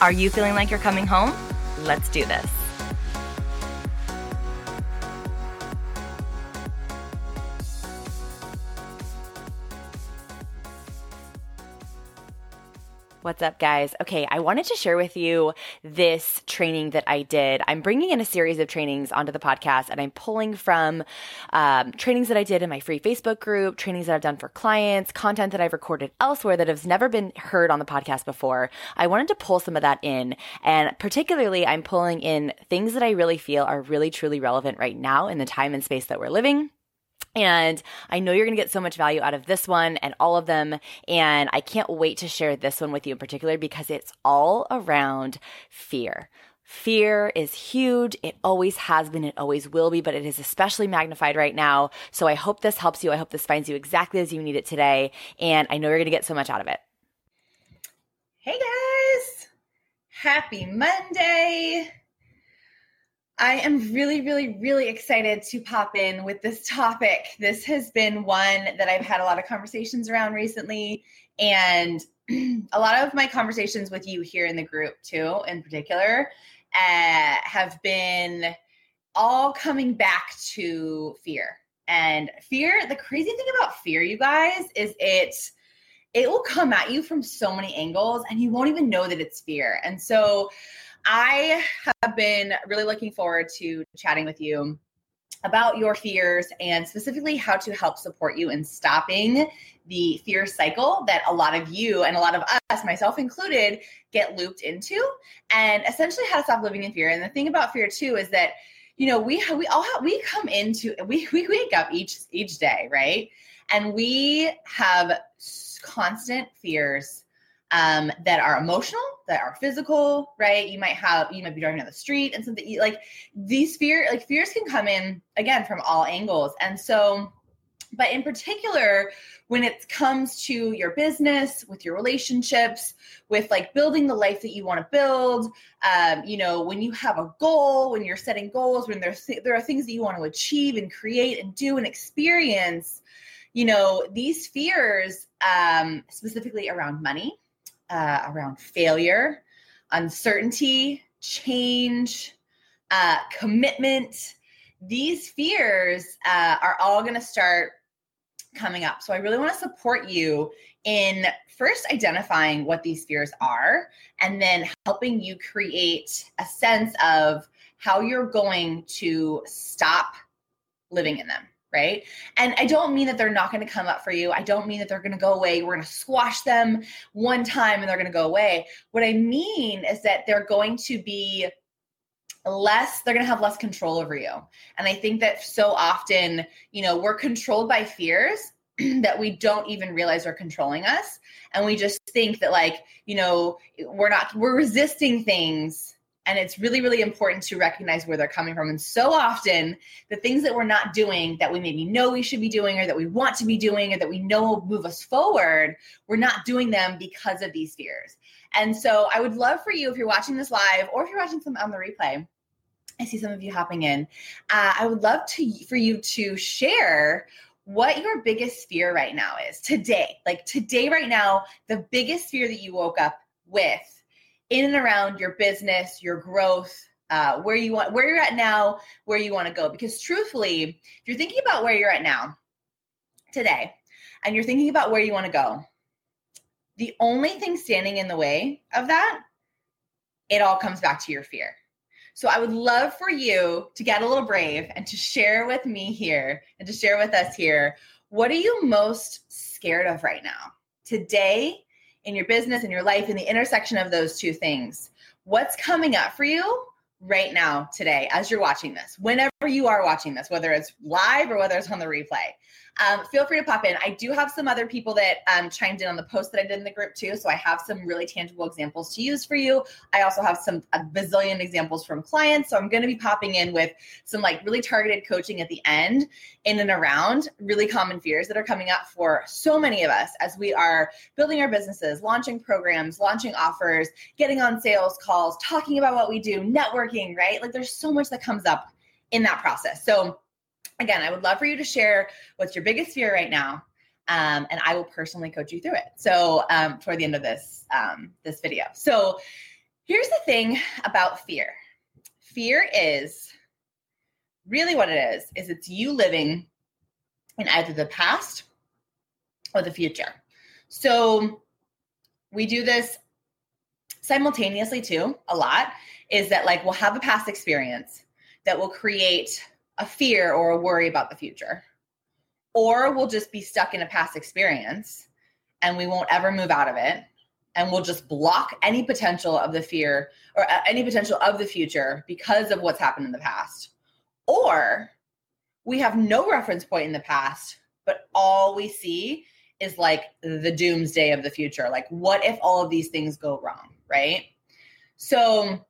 Are you feeling like you're coming home? Let's do this. What's up, guys? Okay, I wanted to share with you this training that I did. I'm bringing in a series of trainings onto the podcast, and I'm pulling from um, trainings that I did in my free Facebook group, trainings that I've done for clients, content that I've recorded elsewhere that has never been heard on the podcast before. I wanted to pull some of that in, and particularly, I'm pulling in things that I really feel are really, truly relevant right now in the time and space that we're living and I know you're going to get so much value out of this one and all of them. And I can't wait to share this one with you in particular because it's all around fear. Fear is huge. It always has been. It always will be, but it is especially magnified right now. So I hope this helps you. I hope this finds you exactly as you need it today. And I know you're going to get so much out of it. Hey guys, happy Monday. I am really, really, really excited to pop in with this topic. This has been one that I've had a lot of conversations around recently, and a lot of my conversations with you here in the group, too, in particular, uh, have been all coming back to fear. And fear, the crazy thing about fear, you guys, is it it will come at you from so many angles and you won't even know that it's fear. And so I have been really looking forward to chatting with you about your fears and specifically how to help support you in stopping the fear cycle that a lot of you and a lot of us, myself included, get looped into, and essentially how to stop living in fear. And the thing about fear too is that you know we we all have, we come into we we wake up each each day right, and we have constant fears um, that are emotional, that are physical, right? You might have, you might be driving down the street and something like these fear, like fears can come in again from all angles. And so, but in particular, when it comes to your business, with your relationships, with like building the life that you want to build, um, you know, when you have a goal, when you're setting goals, when there's th- there are things that you want to achieve and create and do and experience, you know, these fears, um, specifically around money, uh, around failure, uncertainty, change, uh, commitment. These fears uh, are all going to start coming up. So I really want to support you in first identifying what these fears are and then helping you create a sense of how you're going to stop living in them right? And I don't mean that they're not going to come up for you. I don't mean that they're going to go away. We're going to squash them one time and they're going to go away. What I mean is that they're going to be less they're going to have less control over you. And I think that so often, you know, we're controlled by fears that we don't even realize are controlling us and we just think that like, you know, we're not we're resisting things and it's really, really important to recognize where they're coming from. And so often, the things that we're not doing that we maybe know we should be doing, or that we want to be doing, or that we know will move us forward, we're not doing them because of these fears. And so, I would love for you, if you're watching this live or if you're watching some on the replay, I see some of you hopping in. Uh, I would love to for you to share what your biggest fear right now is today. Like today, right now, the biggest fear that you woke up with in and around your business, your growth, uh, where you want, where you're at now, where you want to go. Because truthfully, if you're thinking about where you're at now, today, and you're thinking about where you want to go, the only thing standing in the way of that, it all comes back to your fear. So I would love for you to get a little brave and to share with me here and to share with us here. What are you most scared of right now? Today, in your business and your life in the intersection of those two things. What's coming up for you right now, today, as you're watching this, whenever you are watching this, whether it's live or whether it's on the replay? Um, feel free to pop in. I do have some other people that um, chimed in on the post that I did in the group too. So I have some really tangible examples to use for you. I also have some a bazillion examples from clients. So I'm going to be popping in with some like really targeted coaching at the end in and around really common fears that are coming up for so many of us as we are building our businesses, launching programs, launching offers, getting on sales calls, talking about what we do, networking, right? Like there's so much that comes up in that process. So again, I would love for you to share what's your biggest fear right now. Um, and I will personally coach you through it. So um, for the end of this um, this video. So here's the thing about fear. Fear is really what it is. Is it's you living in either the past or the future. So we do this simultaneously too a lot. Is that like we'll have a past experience that will create a fear or a worry about the future. Or we'll just be stuck in a past experience and we won't ever move out of it. And we'll just block any potential of the fear or uh, any potential of the future because of what's happened in the past. Or we have no reference point in the past, but all we see is like the doomsday of the future. Like, what if all of these things go wrong? Right. So,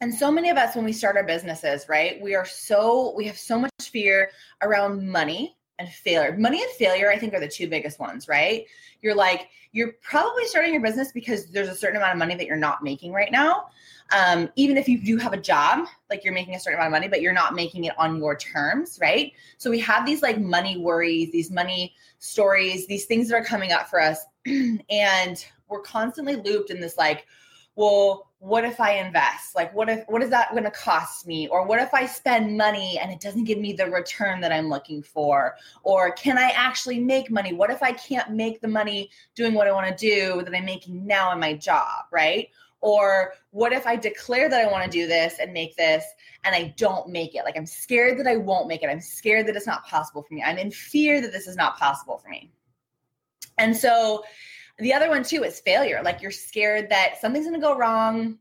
and so many of us when we start our businesses right we are so we have so much fear around money and failure. Money and failure i think are the two biggest ones right? You're like you're probably starting your business because there's a certain amount of money that you're not making right now. Um, even if you do have a job like you're making a certain amount of money but you're not making it on your terms right? So we have these like money worries these money stories these things that are coming up for us. And we're constantly looped in this like well what if i invest? Like what if what is that going to cost me? Or what if i spend money and it doesn't give me the return that i'm looking for? Or can i actually make money? What if i can't make the money doing what i want to do that i'm making now in my job right? Or what if i declare that i want to do this and make this and i don't make it? Like i'm scared that i won't make it. I'm scared that it's not possible for me. I'm in fear that this is not possible for me. And so the other one too is failure. Like you're scared that something's going to go wrong.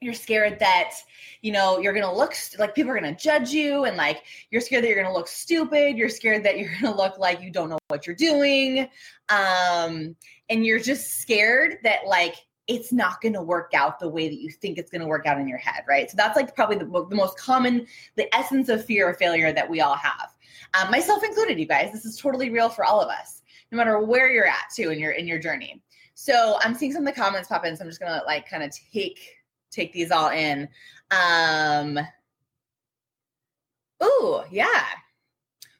You're scared that, you know, you're going to look like people are going to judge you and like you're scared that you're going to look stupid. You're scared that you're going to look like you don't know what you're doing. Um and you're just scared that like it's not going to work out the way that you think it's going to work out in your head, right? So that's like probably the, the most common, the essence of fear of failure that we all have, um, myself included. You guys, this is totally real for all of us no matter where you're at too in your in your journey. So I'm seeing some of the comments pop in, so I'm just gonna like kind of take take these all in. Um, ooh, yeah.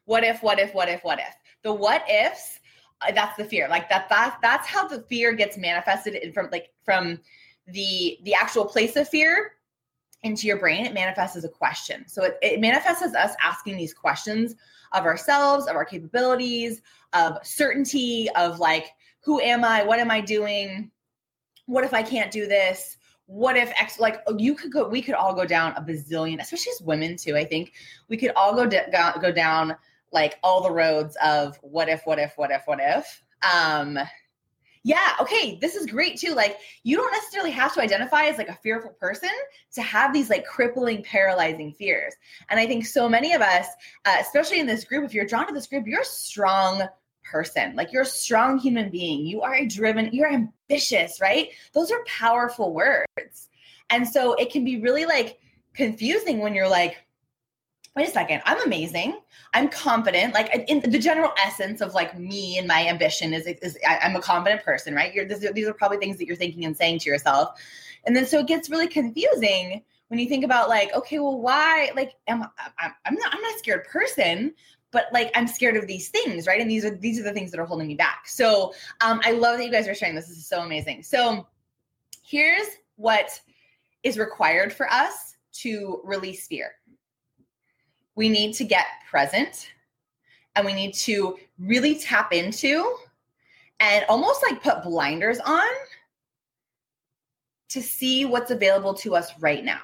What if? What if? What if? What if? The what ifs. Uh, that's the fear. Like that. That that's how the fear gets manifested in from like from the the actual place of fear into your brain. It manifests as a question. So it, it manifests as us asking these questions of ourselves, of our capabilities, of certainty, of like, who am I? What am I doing? What if I can't do this? What if X, like, you could go, we could all go down a bazillion, especially as women too. I think we could all go, da- go down like all the roads of what if, what if, what if, what if. Um, yeah, okay, this is great too. Like, you don't necessarily have to identify as like a fearful person to have these like crippling, paralyzing fears. And I think so many of us, uh, especially in this group, if you're drawn to this group, you're a strong person. Like, you're a strong human being. You are a driven, you're ambitious, right? Those are powerful words. And so it can be really like confusing when you're like, wait a second, I'm amazing. I'm confident. Like in the general essence of like me and my ambition is, is I, am a confident person, right? You're, this, these are probably things that you're thinking and saying to yourself. And then so it gets really confusing when you think about like, okay, well, why, like, am I, I'm not, I'm not a scared person, but like I'm scared of these things, right? And these are these are the things that are holding me back. So um, I love that you guys are sharing this. This is so amazing. So here's what is required for us to release fear we need to get present and we need to really tap into and almost like put blinders on to see what's available to us right now.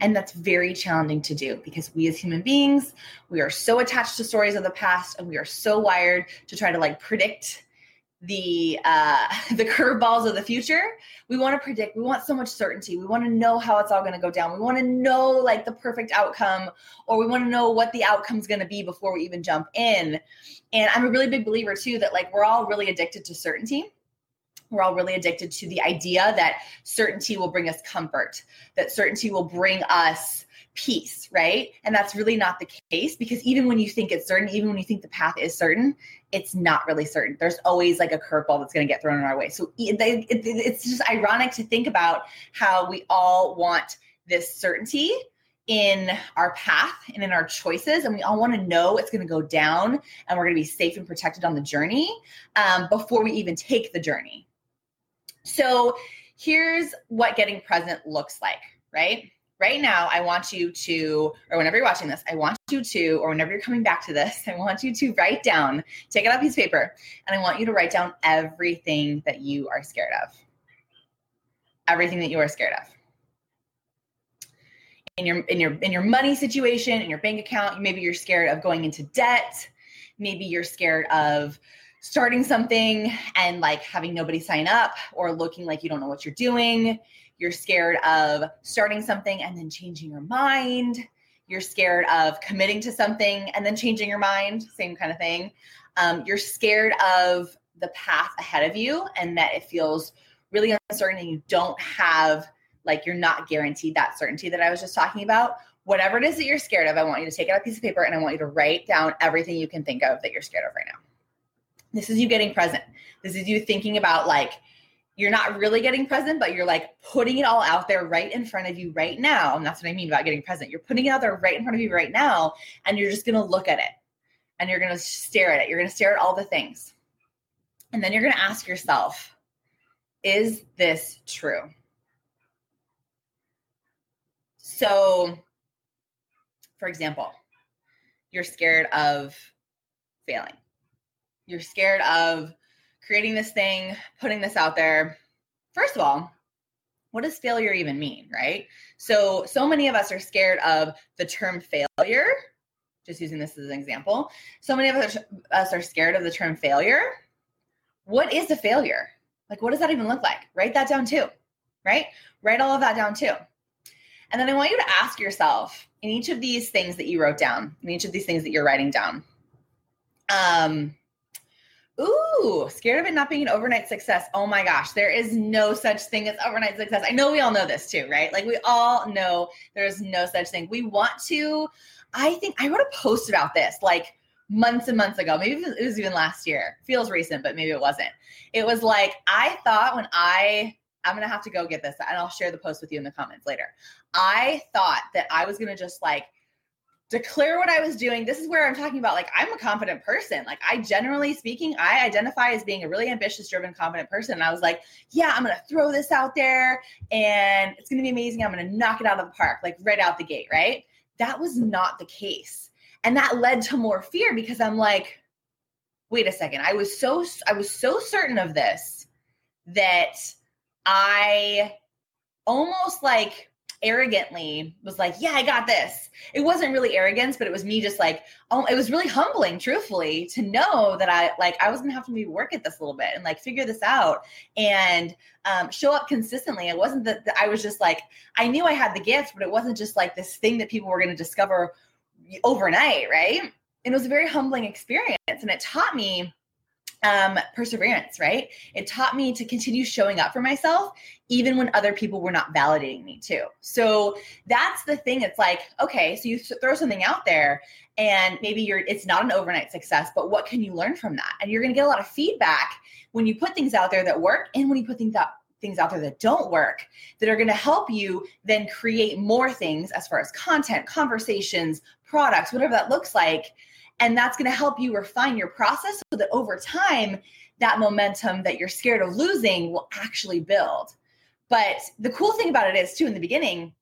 And that's very challenging to do because we as human beings, we are so attached to stories of the past and we are so wired to try to like predict the uh, the curveballs of the future. We want to predict. We want so much certainty. We want to know how it's all going to go down. We want to know like the perfect outcome, or we want to know what the outcome's going to be before we even jump in. And I'm a really big believer too that like we're all really addicted to certainty. We're all really addicted to the idea that certainty will bring us comfort, that certainty will bring us peace, right? And that's really not the case because even when you think it's certain, even when you think the path is certain, it's not really certain. There's always like a curveball that's going to get thrown in our way. So it's just ironic to think about how we all want this certainty in our path and in our choices and we all want to know it's going to go down and we're going to be safe and protected on the journey um, before we even take the journey so here's what getting present looks like right right now, I want you to, or whenever you're watching this, I want you to, or whenever you're coming back to this, I want you to write down, take out a piece of paper, and I want you to write down everything that you are scared of. Everything that you are scared of. In your in your in your money situation, in your bank account, maybe you're scared of going into debt. Maybe you're scared of starting something and like having nobody sign up or looking like you don't know what you're doing you're scared of starting something and then changing your mind. You're scared of committing to something and then changing your mind, same kind of thing. Um, you're scared of the path ahead of you and that it feels really uncertain and you don't have, like, you're not guaranteed that certainty that I was just talking about. Whatever it is that you're scared of, I want you to take out a piece of paper and I want you to write down everything you can think of that you're scared of right now. This is you getting present. This is you thinking about, like, you're not really getting present, but you're like putting it all out there right in front of you right now. And that's what I mean about getting present. You're putting it out there right in front of you right now, and you're just going to look at it and you're going to stare at it. You're going to stare at all the things. And then you're going to ask yourself, is this true? So, for example, you're scared of failing. You're scared of creating this thing, putting this out there. First of all, what does failure even mean, right? So, so many of us are scared of the term failure. Just using this as an example. So many of us are scared of the term failure. What is a failure? Like, what does that even look like? Write that down too, right? Write all of that down too. And then I want you to ask yourself in each of these things that you wrote down, in each of these things that you're writing down, um, Ooh, scared of it not being an overnight success. Oh my gosh, there is no such thing as overnight success. I know we all know this too, right? Like we all know there's no such thing. We want to, I think I wrote a post about this like months and months ago. Maybe it was even last year. Feels recent, but maybe it wasn't. It was like I thought when I I'm gonna have to go get this and I'll share the post with you in the comments later. I thought that I was gonna just like declare what I was doing. This is where I'm talking about like I'm a confident person. Like I generally speaking, I identify as being a really ambitious, driven, confident person. And I was like, yeah, I'm going to throw this out there and it's going to be amazing. I'm going to knock it out of the park like right out the gate, right? That was not the case. And that led to more fear because I'm like, wait a second. I was so I was so certain of this that I almost like arrogantly was like, Yeah, I got this. It wasn't really arrogance, but it was me just like, oh, it was really humbling, truthfully, to know that I like I was gonna have to maybe work at this a little bit and like figure this out and um, show up consistently. It wasn't that, that I was just like, I knew I had the gift, but it wasn't just like this thing that people were gonna discover overnight, right? And it was a very humbling experience. And it taught me um, perseverance, right? It taught me to continue showing up for myself, even when other people were not validating me too. So that's the thing. It's like, okay, so you throw something out there and maybe you're, it's not an overnight success, but what can you learn from that? And you're going to get a lot of feedback when you put things out there that work and when you put things out things out there that don't work that are going to help you then create more things as far as content, conversations, products, whatever that looks like and that's going to help you refine your process so that over time, that momentum that you're scared of losing will actually build. But the cool thing about it is, too, in the beginning,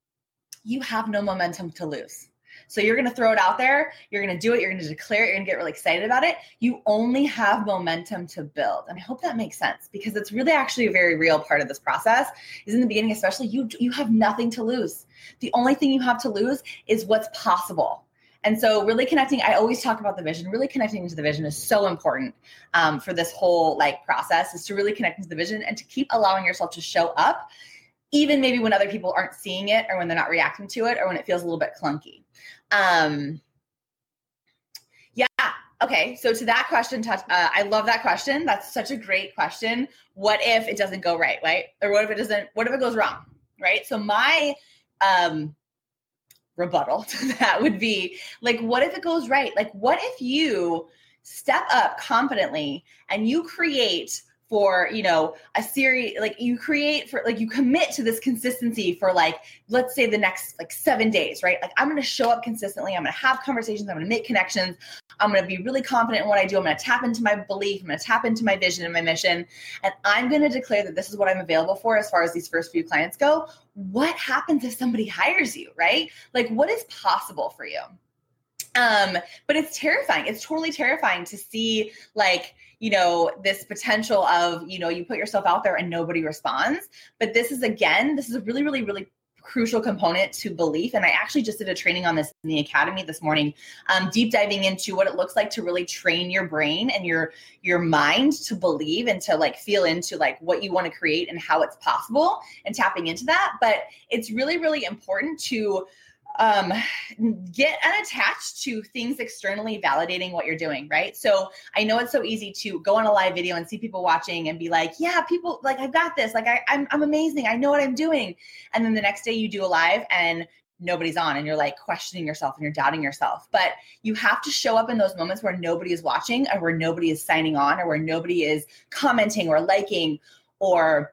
you have no momentum to lose. So you're going to throw it out there, you're going to do it, you're going to declare it, you're going to get really excited about it. You only have momentum to build. And I hope that makes sense because it's really actually a very real part of this process. Is in the beginning especially you you have nothing to lose. The only thing you have to lose is what's possible And so, really connecting, I always talk about the vision. Really connecting to the vision is so important um, for this whole like process. Is to really connect into the vision and to keep allowing yourself to show up, even maybe when other people aren't seeing it or when they're not reacting to it or when it feels a little bit clunky. Um, yeah. Okay. So to that question. Uh, I love that question. That's such a great question. What if it doesn't go right? Right? Or what if it doesn't? What if it goes wrong? Right? So my um rebuttal to that would be like, what if it goes right? Like, what if you step up confidently and you create for you know a series like you create for like you commit to this consistency for like let's say the next like seven days right? Like i'm to show up consistently. I'm to have conversations. I'm to make connections. I'm to be really confident in what i do. I'm to tap into my belief. I'm to tap into my vision and my mission. And i'm to declare that this is what i'm available for as far as these first few clients go what happens if somebody hires you right? Like what is possible for you? Um but it's terrifying. It's totally terrifying to see like you know this potential of you know you put yourself out there and nobody responds. But this is again this is a really really really crucial component to belief. And i actually just did a training on this in the academy this morning um, deep diving into what it looks like to really train your brain and your your mind to believe and to like feel into like what you want to create and how it's possible and tapping into that. But it's really really important to um, get unattached to things externally validating what you're doing, right? So I know it's so easy to go on a live video and see people watching and be like, yeah, people like I've got this, like I, I'm I'm amazing, I know what I'm doing, and then the next day you do a live and nobody's on and you're like questioning yourself and you're doubting yourself. But you have to show up in those moments where nobody is watching or where nobody is signing on or where nobody is commenting or liking or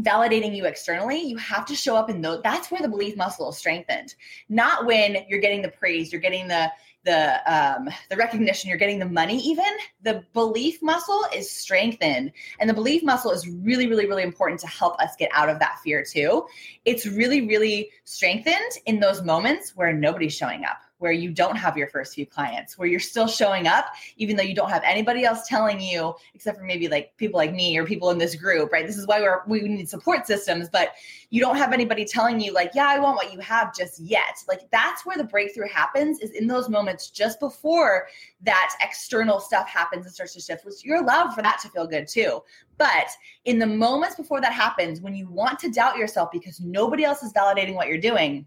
validating you externally, you have to show up in those. That's where the belief muscle is strengthened. Not when you're getting the praise, you're getting the the um, the recognition, you're getting the money. Even the belief muscle is strengthened, and the belief muscle is really, really, really important to help us get out of that fear too. It's really, really strengthened in those moments where nobody's showing up where you don't have your first few clients, where you're still showing up, even though you don't have anybody else telling you, except for maybe like people like me or people in this group, right? This is why we're, we need support systems, but you don't have anybody telling you, like, yeah, I want what you have just yet. Like, that's where the breakthrough happens, is in those moments just before that external stuff happens and starts to shift, which you're allowed for that to feel good too. But in the moments before that happens, when you want to doubt yourself because nobody else is validating what you're doing,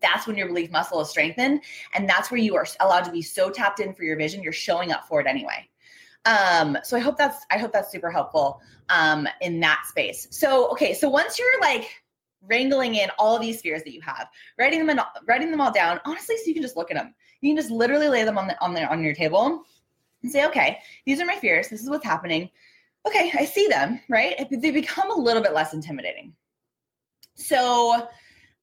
that's when your belief muscle is strengthened and that's where you are allowed to be so tapped in for your vision you're showing up for it anyway. Um so i hope that's i hope that's super helpful um in that space. So okay so once you're like wrangling in all these fears that you have writing them in, writing them all down honestly so you can just look at them. You can just literally lay them on the on the on your table and say okay these are my fears. This is what's happening. Okay i see them right? They become a little bit less intimidating. So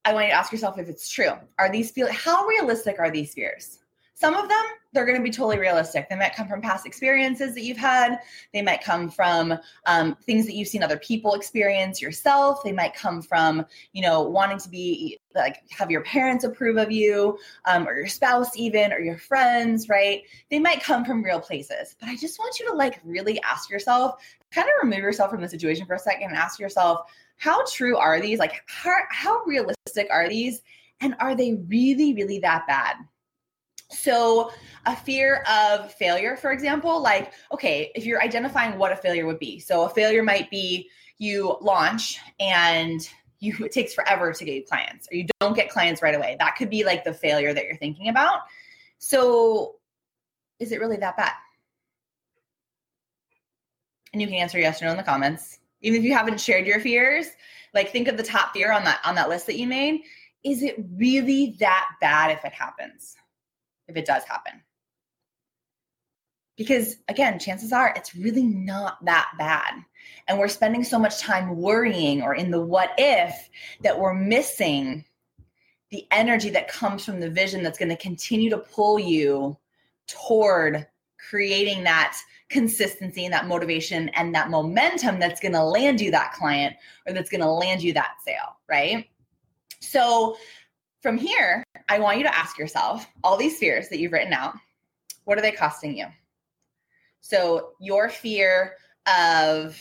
I want you to ask yourself if it's true. Are these feel how realistic are these fears? Some of them, they're going to be totally realistic. They might come from past experiences that you've had. They might come from um, things that you've seen other people experience yourself. They might come from, you know, wanting to be like have your parents approve of you, um, or your spouse even, or your friends, right? They might come from real places. But I just want you to like really ask yourself, kind of remove yourself from the situation for a second and ask yourself, how true are these? Like, how, how realistic are these? And are they really, really that bad? So, a fear of failure, for example, like, okay, if you're identifying what a failure would be, so a failure might be you launch and you it takes forever to get clients or you don't get clients right away. That could be like the failure that you're thinking about. So, is it really that bad? And you can answer yes or no in the comments even if you haven't shared your fears like think of the top fear on that on that list that you made. Is it really that bad if it happens? If it does happen. Because again chances are it's really not that bad. And we're spending so much time worrying or in the what if that we're missing the energy that comes from the vision that's going to continue to pull you toward creating that consistency and that motivation and that momentum that's going to land you that client or that's going to land you that sale, right? So from here, I want you to ask yourself all these fears that you've written out, what are they costing you? So your fear of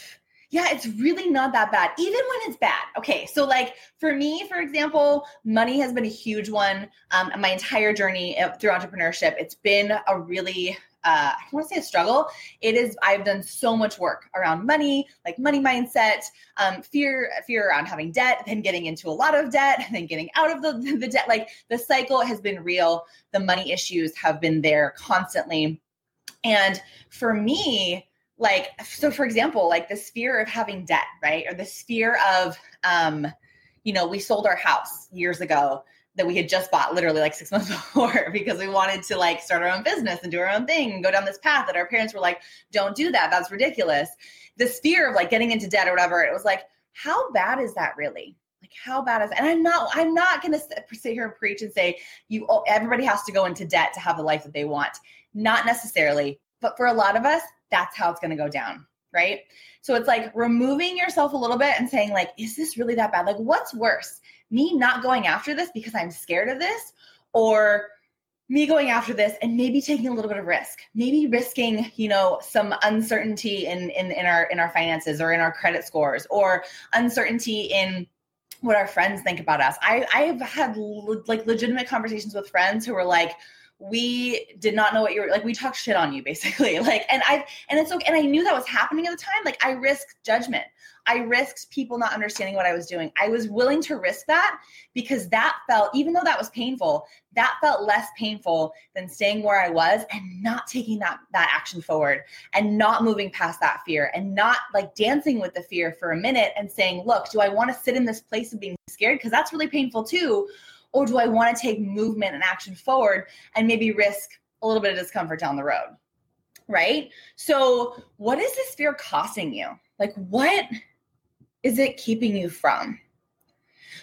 yeah, it's really not that bad, even when it's bad. Okay, so like for me, for example, money has been a huge one. Um, my entire journey through entrepreneurship, it's been a really uh, I want to say a struggle. It is. I've done so much work around money, like money mindset, um, fear, fear around having debt, then getting into a lot of debt, then getting out of the the debt. Like the cycle has been real. The money issues have been there constantly, and for me, like so, for example, like the fear of having debt, right, or the fear of, um, you know, we sold our house years ago that we had just bought literally like six months before because we wanted to like start our own business and do our own thing and go down this path that our parents were like, don't do that. That's ridiculous. This fear of like getting into debt or whatever, it was like, how bad is that really? Like how bad is and I'm not I'm not gonna sit here and preach and say you everybody has to go into debt to have the life that they want. Not necessarily, but for a lot of us, that's how it's gonna go down, right? So it's like removing yourself a little bit and saying like, is this really that bad? Like, what's worse? Me not going after this because I'm scared of this, or me going after this and maybe taking a little bit of risk maybe risking you know some uncertainty in in, in our in our finances or in our credit scores or uncertainty in what our friends think about us. I i've had like legitimate conversations with friends who were like we did not know what you were like we talked shit on you basically. Like and i and it's okay and i knew that was happening at the time like i risked judgment I risked people not understanding what I was doing. I was willing to risk that because that felt, even though that was painful, that felt less painful than staying where I was and not taking that that action forward and not moving past that fear and not like dancing with the fear for a minute and saying, look, do I want to sit in this place of being scared? Because that's really painful too. Or do I want to take movement and action forward and maybe risk a little bit of discomfort down the road? Right. So, what is this fear costing you? Like, what is it keeping you from?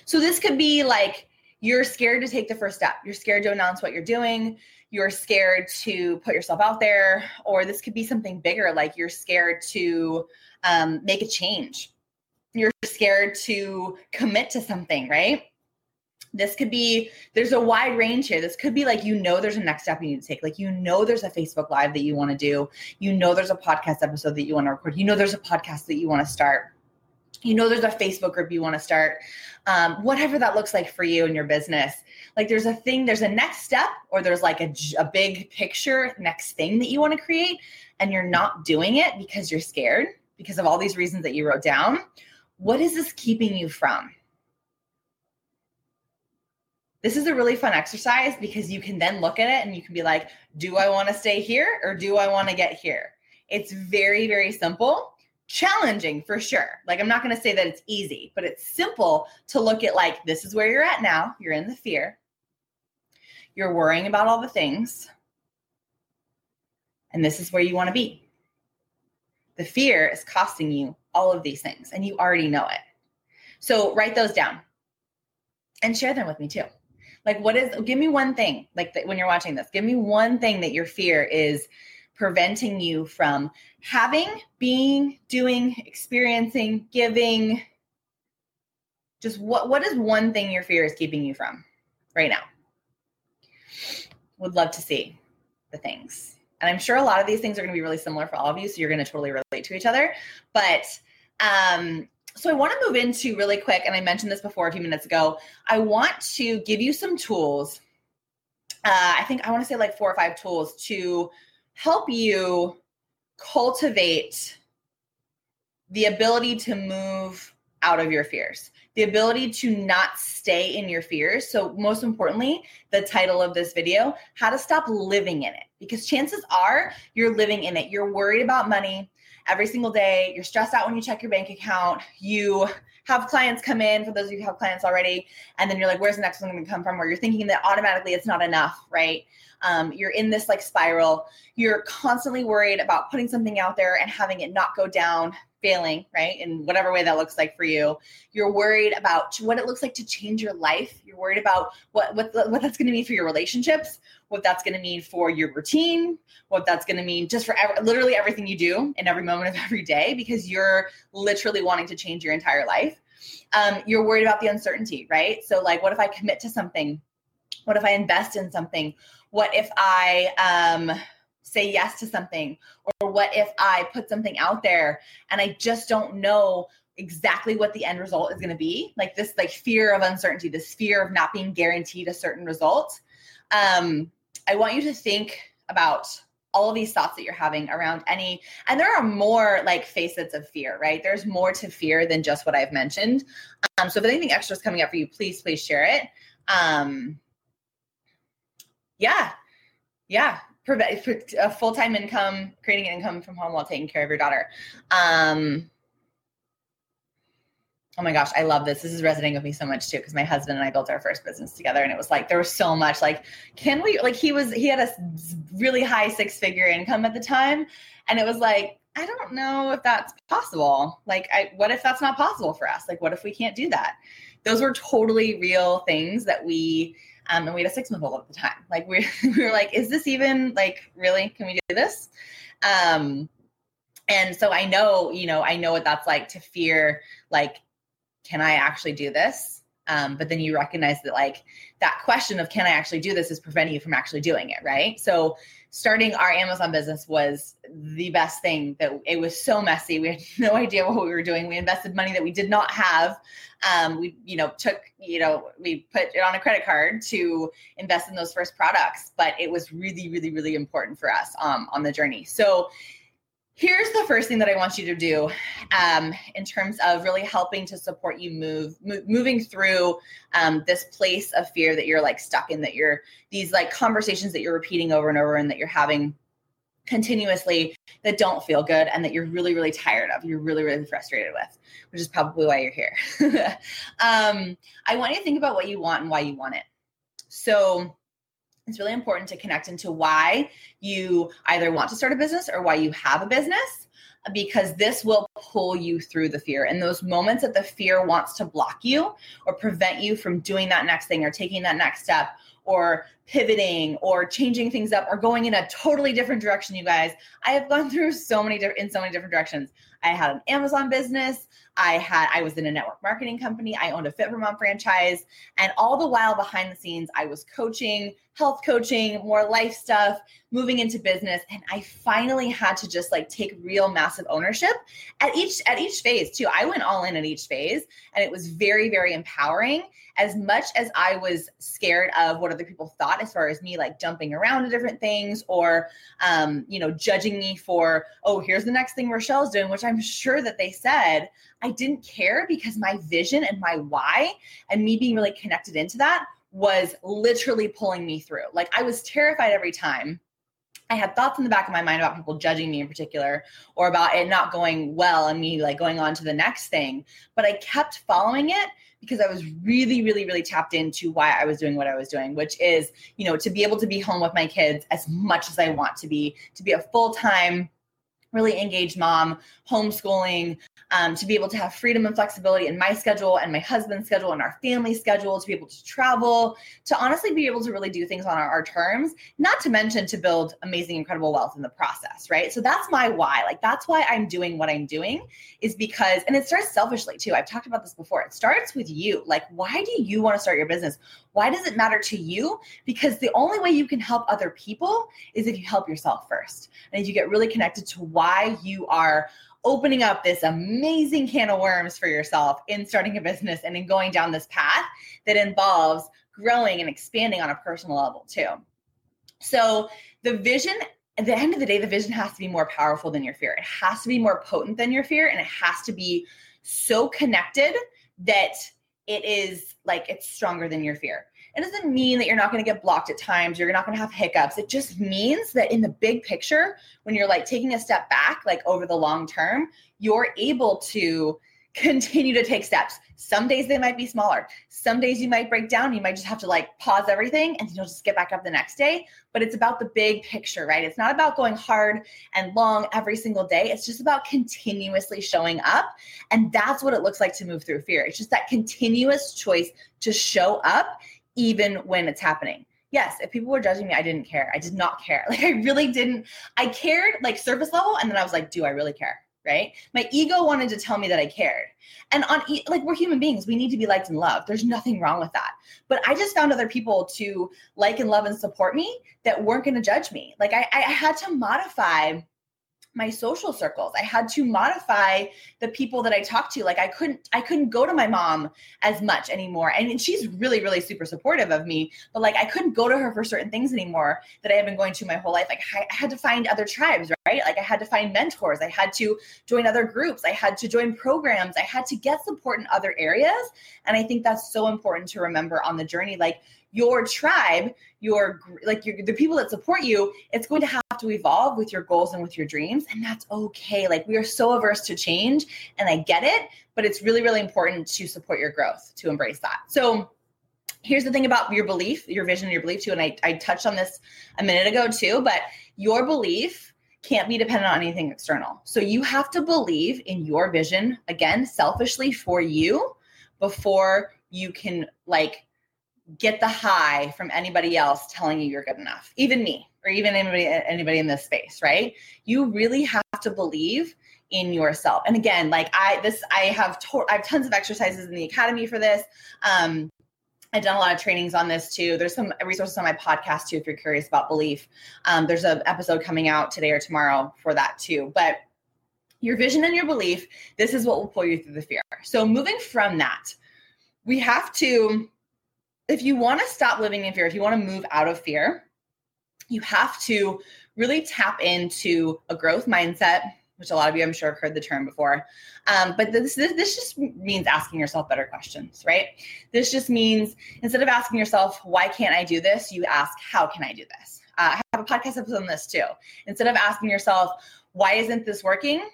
So this could be like you're scared to take the first step. You're scared to announce what you're doing. You're scared to put yourself out there. Or this could be something bigger, like you're scared to um, make a change. You're scared to commit to something, right? This could be, there's a wide range here. This could be like, you know, there's a next step you need to take. Like, you know, there's a Facebook Live that you want to do. You know, there's a podcast episode that you want to record. You know, there's a podcast that you want to start you know there's a facebook group you want to start. Um, whatever that looks like for you and your business. Like there's a thing there's a next step or there's like a, a big picture next thing that you want to create and you're not doing it because you're scared because of all these reasons that you wrote down. What is this keeping you from? This is a really fun exercise because you can then look at it and you can be like do i want to stay here or do i want to get here? It's very very simple challenging for sure. Like I'm not going to say that it's easy, but it's simple to look at like this is where you're at now. You're in the fear. You're worrying about all the things. And this is where you want to be. The fear is costing you all of these things and you already know it. So write those down and share them with me too. Like what is give me one thing like when you're watching this. Give me one thing that your fear is preventing you from having, being, doing, experiencing, giving. Just what what is one thing your fear is keeping you from right now? Would love to see the things. And I'm sure a lot of these things are going to be really similar for all of you, so you're going to totally relate to each other. But um, so I want to move into really quick, and I mentioned this before a few minutes ago. I want to give you some tools. Uh, I think I want to say like four or five tools to help you cultivate the ability to move out of your fears, the ability to not stay in your fears. So, most importantly, the title of this video, how to stop living in it. Because chances are you're living in it. You're worried about money every single day. You're stressed out when you check your bank account. You have clients come in, for those of you who have clients already, and then you're like, where's the next one going to come from? Where you're thinking that automatically it's not enough, right? Um, you're in this like spiral. You're constantly worried about putting something out there and having it not go down, failing, right? In whatever way that looks like for you. You're worried about what it looks like to change your life. You're worried about what what, what that's going to mean for your relationships, what that's going to mean for your routine, what that's going to mean just for ever, literally everything you do in every moment of every day because you're literally wanting to change your entire life. Um, you're worried about the uncertainty, right? So, like, what if I commit to something? What if I invest in something? What if I um, say yes to something? Or what if I put something out there and I just don't know exactly what the end result is going to be? Like this like fear of uncertainty, this fear of not being guaranteed a certain result. Um, I want you to think about all of these thoughts that you're having around any and there are more like facets of fear right? There's more to fear than just what i've mentioned. Um, so if anything extra is coming up for you please please share it. Um, yeah. Yeah. A full-time income creating an income from home while taking care of your daughter. Um, oh my gosh, I love this. This is resonating with me so much too because my husband and I built our first business together, and it was like there was so much like, can we like he was he had a really high six figure income at the time, and it was like I don't know if that's possible. Like, I what if that's not possible for us? Like, what if we can't do that? Those were totally real things that we. Um, and we had a six month old at the time. Like we, we were like, is this even like really? Can we do this? Um, and so I know, you know, I know what that's like to fear like can I actually do this? Um, but then you recognize that like that question of can I actually do this is preventing you from actually doing it, right? So starting our Amazon business was the best thing that it was so messy. We had no idea what we were doing. We invested money that we did not have. Um, we, you know, took, you know, we put it on a credit card to invest in those first products, but it was really, really, really important for us um, on the journey. So here's the first thing that I want you to do um, in terms of really helping to support you move, moving through um, this place of fear that you're like stuck in, that you're these like conversations that you're repeating over and over and that you're having continuously that don't feel good and that you're really really tired of you're really really frustrated with which is probably why you're here. Um, i want you to think about what you want and why you want it. So it's really important to connect into why you either want to start a business or why you have a business because this will pull you through the fear. And those moments that the fear wants to block you or prevent you from doing that next thing or taking that next step or pivoting or changing things up or going in a totally different direction you guys i have gone through so many different in so many different directions i had an amazon business i had i was in a network marketing company. I owned a fit mom franchise. And all the while behind the scenes i was coaching health coaching more life stuff moving into business. And i finally had to just like take real massive ownership at each at each phase too. I went all in at each phase and it was very very empowering. As much as I was scared of what other people thought as far as me like jumping around to different things or um, you know, judging me for, oh, here's the next thing Rochelle's doing, which I'm sure that they said, I didn't care because my vision and my why and me being really connected into that was literally pulling me through. Like I was terrified every time I had thoughts in the back of my mind about people judging me in particular or about it not going well and me like going on to the next thing. But I kept following it because I was really, really, really tapped into why I was doing what I was doing, which is, you know, to be able to be home with my kids as much as I want to be, to be a full time really engaged mom, homeschooling, um, to be able to have freedom and flexibility in my schedule and my husband's schedule and our family schedule, to be able to travel, to honestly be able to really do things on our, our terms, not to mention to build amazing, incredible wealth in the process, right? So that's my why. Like, that's why I'm doing what I'm doing, is because, and it starts selfishly too. I've talked about this before. It starts with you. Like, why do you want to start your business? Why does it matter to you? Because the only way you can help other people is if you help yourself first. And if you get really connected to why you are opening up this amazing can of worms for yourself in starting a business and in going down this path that involves growing and expanding on a personal level too. So the vision at the end of the day, the vision has to be more powerful than your fear. It has to be more potent than your fear, and it has to be so connected that it is like it's stronger than your fear. It doesn't mean that you're not going to get blocked at times, you're not going to have hiccups. It just means that in the big picture, when you're like taking a step back, like over the long term, you're able to continue to take steps. Some days they might be smaller. Some days you might break down. You might just have to like pause everything and you'll just get back up the next day. But it's about the big picture, right? It's not about going hard and long every single day. It's just about continuously showing up. And that's what it looks like to move through fear. It's just that continuous choice to show up even when it's happening yes, if people were judging me, I didn't care. I did not care. Like I really didn't. I cared like surface level, and then I was like, do I really care? Right? My ego wanted to tell me that I cared. And on like we're human beings, we need to be liked and loved. There's nothing wrong with that. But I just found other people to like and love and support me that weren't going to judge me. Like I, I had to modify my social circles. I had to modify the people that i talked to. Like i couldn't i couldn't go to my mom as much anymore. And she's really really super supportive of me but like i couldn't go to her for certain things anymore that i had been going to my whole life. Like i had to find other tribes right? Like i had to find mentors. I had to join other groups. I had to join programs. I had to get support in other areas. And i think that's so important to remember on the journey. Like your tribe, your like your, the people that support you, it's going to have to evolve with your goals and with your dreams, and that's okay. Like we are so averse to change, and I get it, but it's really really important to support your growth, to embrace that. So here's the thing about your belief, your vision, your belief too, and I, I touched on this a minute ago too, but your belief can't be dependent on anything external. So you have to believe in your vision again, selfishly for you before you can like get the high from anybody else telling you you're good enough, even me or even anybody anybody in this space, right? You really have to believe in yourself. And again, like I this I have to, I have tons of exercises in the academy for this. Um I've done a lot of trainings on this too. There's some resources on my podcast too if you're curious about belief. Um, there's an episode coming out today or tomorrow for that too. But your vision and your belief, this is what will pull you through the fear. So moving from that, we have to if you want to stop living in fear, if you want to move out of fear, you have to really tap into a growth mindset, which a lot of you I'm sure have heard the term before. Um, but this, this this just means asking yourself better questions, right? This just means instead of asking yourself, why can't I do this? You ask, how can I do this? Uh, I have a podcast episode on this too. Instead of asking yourself, why isn't this working?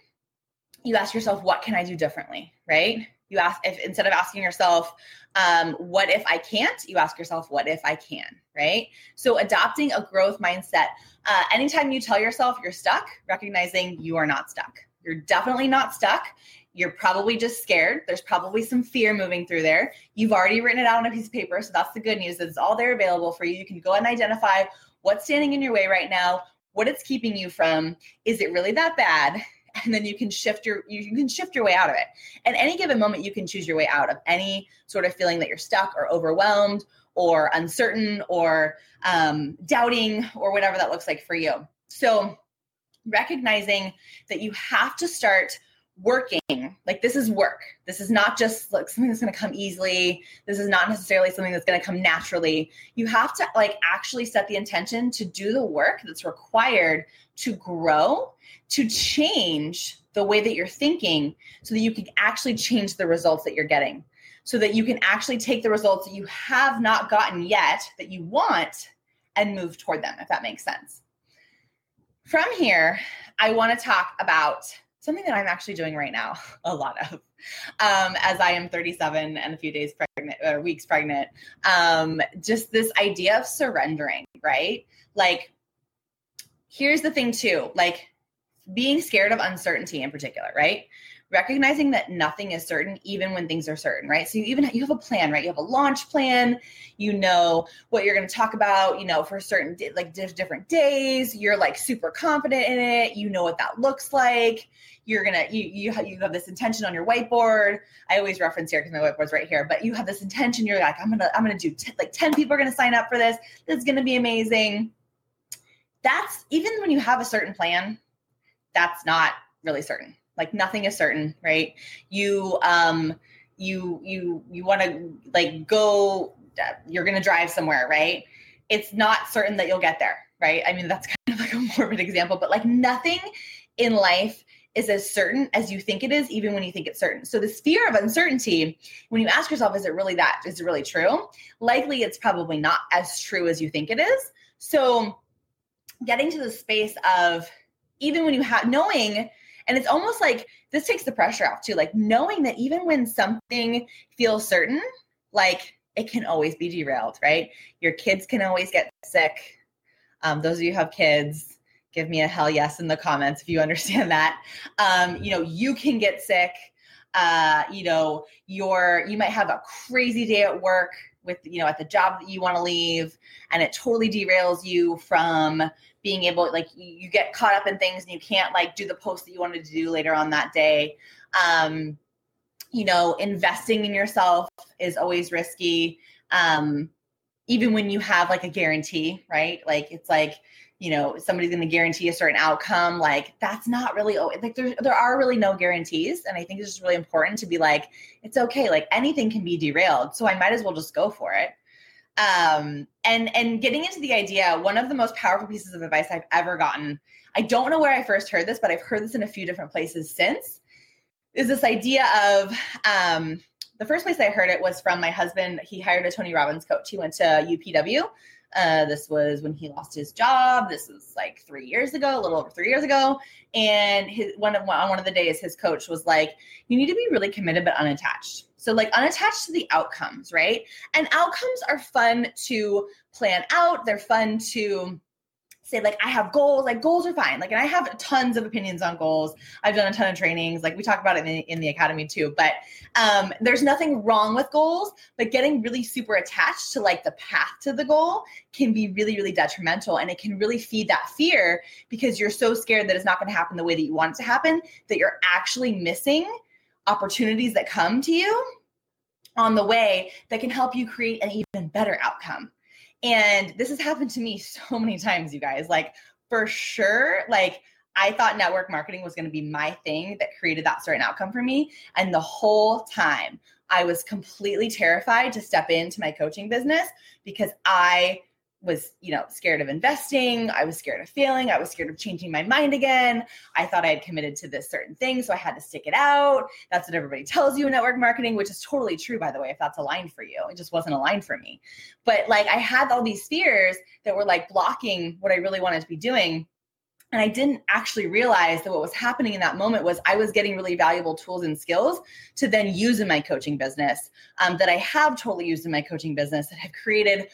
You ask yourself, what can I do differently, right? You ask if instead of asking yourself, um, what if I can't, you ask yourself, what if I can, right? So adopting a growth mindset. Uh, anytime you tell yourself you're stuck, recognizing you are not stuck. You're definitely not stuck. You're probably just scared. There's probably some fear moving through there. You've already written it out on a piece of paper. So that's the good news. It's all there available for you. You can go and identify what's standing in your way right now, what it's keeping you from. Is it really that bad? And then you can shift your you can shift your way out of it. At any given moment you can choose your way out of any sort of feeling that you're stuck or overwhelmed or uncertain or um, doubting or whatever that looks like for you. So recognizing that you have to start working like this is work. This is not just like something that's going to come easily. This is not necessarily something that's going to come naturally. You have to like actually set the intention to do the work that's required to grow to change the way that you're thinking so that you can actually change the results that you're getting so that you can actually take the results that you have not gotten yet that you want and move toward them if that makes sense from here i want to talk about something that I'm actually doing right now, a lot of, um, as I am 37 and a few days pregnant or weeks pregnant. Um, just this idea of surrendering, right? Like, here's the thing, too, like being scared of uncertainty in particular, right? recognizing that nothing is certain even when things are certain right? So you even you have a plan right? You have a launch plan. You know what you're going to talk about you know for certain like different days. You're like super confident in it. You know what that looks like. You're gonna you you have, you have this intention on your whiteboard. I always reference here because my whiteboard's right here but you have this intention. You're like i'm gonna i'm gonna do t- like 10 people are gonna sign up for this. This is gonna be amazing that's even when you have a certain plan that's not really certain. Like nothing is certain right? You um you you you want to like go you're going to drive somewhere right? It's not certain that you'll get there right? I mean that's kind of like a morbid example but like nothing in life is as certain as you think it is even when you think it's certain. So this fear of uncertainty when you ask yourself is it really that is it really true? Likely it's probably not as true as you think it is. So getting to the space of even when you have knowing and it's almost like this takes the pressure off too. Like knowing that even when something feels certain, like it can always be derailed, right? Your kids can always get sick. Um, those of you have kids, give me a hell yes in the comments if you understand that. Um, you know, you can get sick. uh, you know, your you might have a crazy day at work with you know at the job that you want to leave and it totally derails you from being able like you get caught up in things and you can't like do the post that you wanted to do later on that day. Um you know investing in yourself is always risky um even when you have like a guarantee right? Like it's like you know somebody's going to guarantee a certain outcome like that's not really like there, there are really no guarantees and i think it's just really important to be like it's okay like anything can be derailed so i might as well just go for it. Um and and getting into the idea one of the most powerful pieces of advice i've ever gotten i don't know where i first heard this but i've heard this in a few different places since is this idea of um the first place i heard it was from my husband he hired a tony robbins coach he went to upw uh, this was when he lost his job. This was like three years ago, a little over three years ago. And his one of on one of the days, his coach was like, "You need to be really committed but unattached." So like unattached to the outcomes, right? And outcomes are fun to plan out. They're fun to say like I have goals. Like goals are fine. Like and I have tons of opinions on goals. I've done a ton of trainings. Like we talk about it in the, in the academy too. But um, there's nothing wrong with goals. But getting really super attached to like the path to the goal can be really really detrimental, and it can really feed that fear because you're so scared that it's not going to happen the way that you want it to happen that you're actually missing opportunities that come to you on the way that can help you create an even better outcome. And this has happened to me so many times, you guys. Like, for sure, like, I thought network marketing was going to be my thing that created that certain outcome for me. And the whole time, I was completely terrified to step into my coaching business because I was you know scared of investing i was scared of failing i was scared of changing my mind again. I thought i had committed to this certain thing so i had to stick it out. That's what everybody tells you in network marketing which is totally true by the way if that's aligned for you. It just wasn't aligned for me. But like i had all these fears that were like blocking what i really wanted to be doing and I didn't actually realize that what was happening in that moment was I was getting really valuable tools and skills to then use in my coaching business um, that I have totally used in my coaching business that have created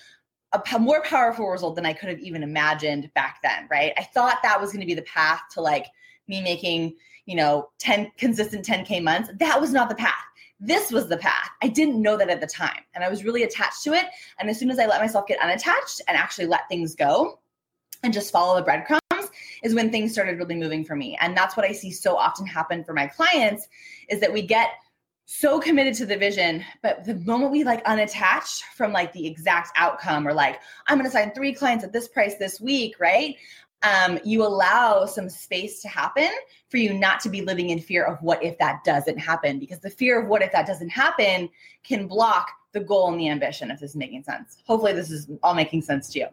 a more powerful result than I could have even imagined back then, right? I thought that was going to be the path to like me making, you know, 10 consistent 10K months. That was not the path. This was the path. I didn't know that at the time. And I was really attached to it. And as soon as I let myself get unattached and actually let things go and just follow the breadcrumbs, is when things started really moving for me. And that's what I see so often happen for my clients is that we get so committed to the vision but the moment we like unattached from like the exact outcome or like i'm going to sign three clients at this price this week right? Um, you allow some space to happen for you not to be living in fear of what if that doesn't happen because the fear of what if that doesn't happen can block the goal and the ambition if this is making sense. Hopefully this is all making sense to you.